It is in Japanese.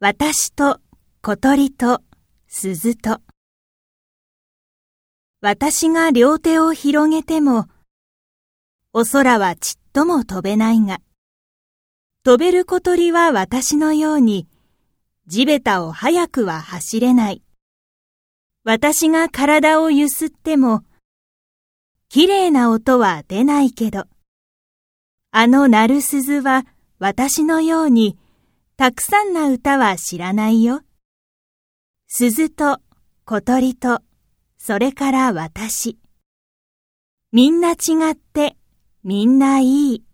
私と小鳥と鈴と。私が両手を広げても、お空はちっとも飛べないが、飛べる小鳥は私のように、地べたを早くは走れない。私が体をゆすっても、綺麗な音は出ないけど、あの鳴る鈴は私のように、たくさんな歌は知らないよ。鈴と小鳥と、それから私。みんな違って、みんないい。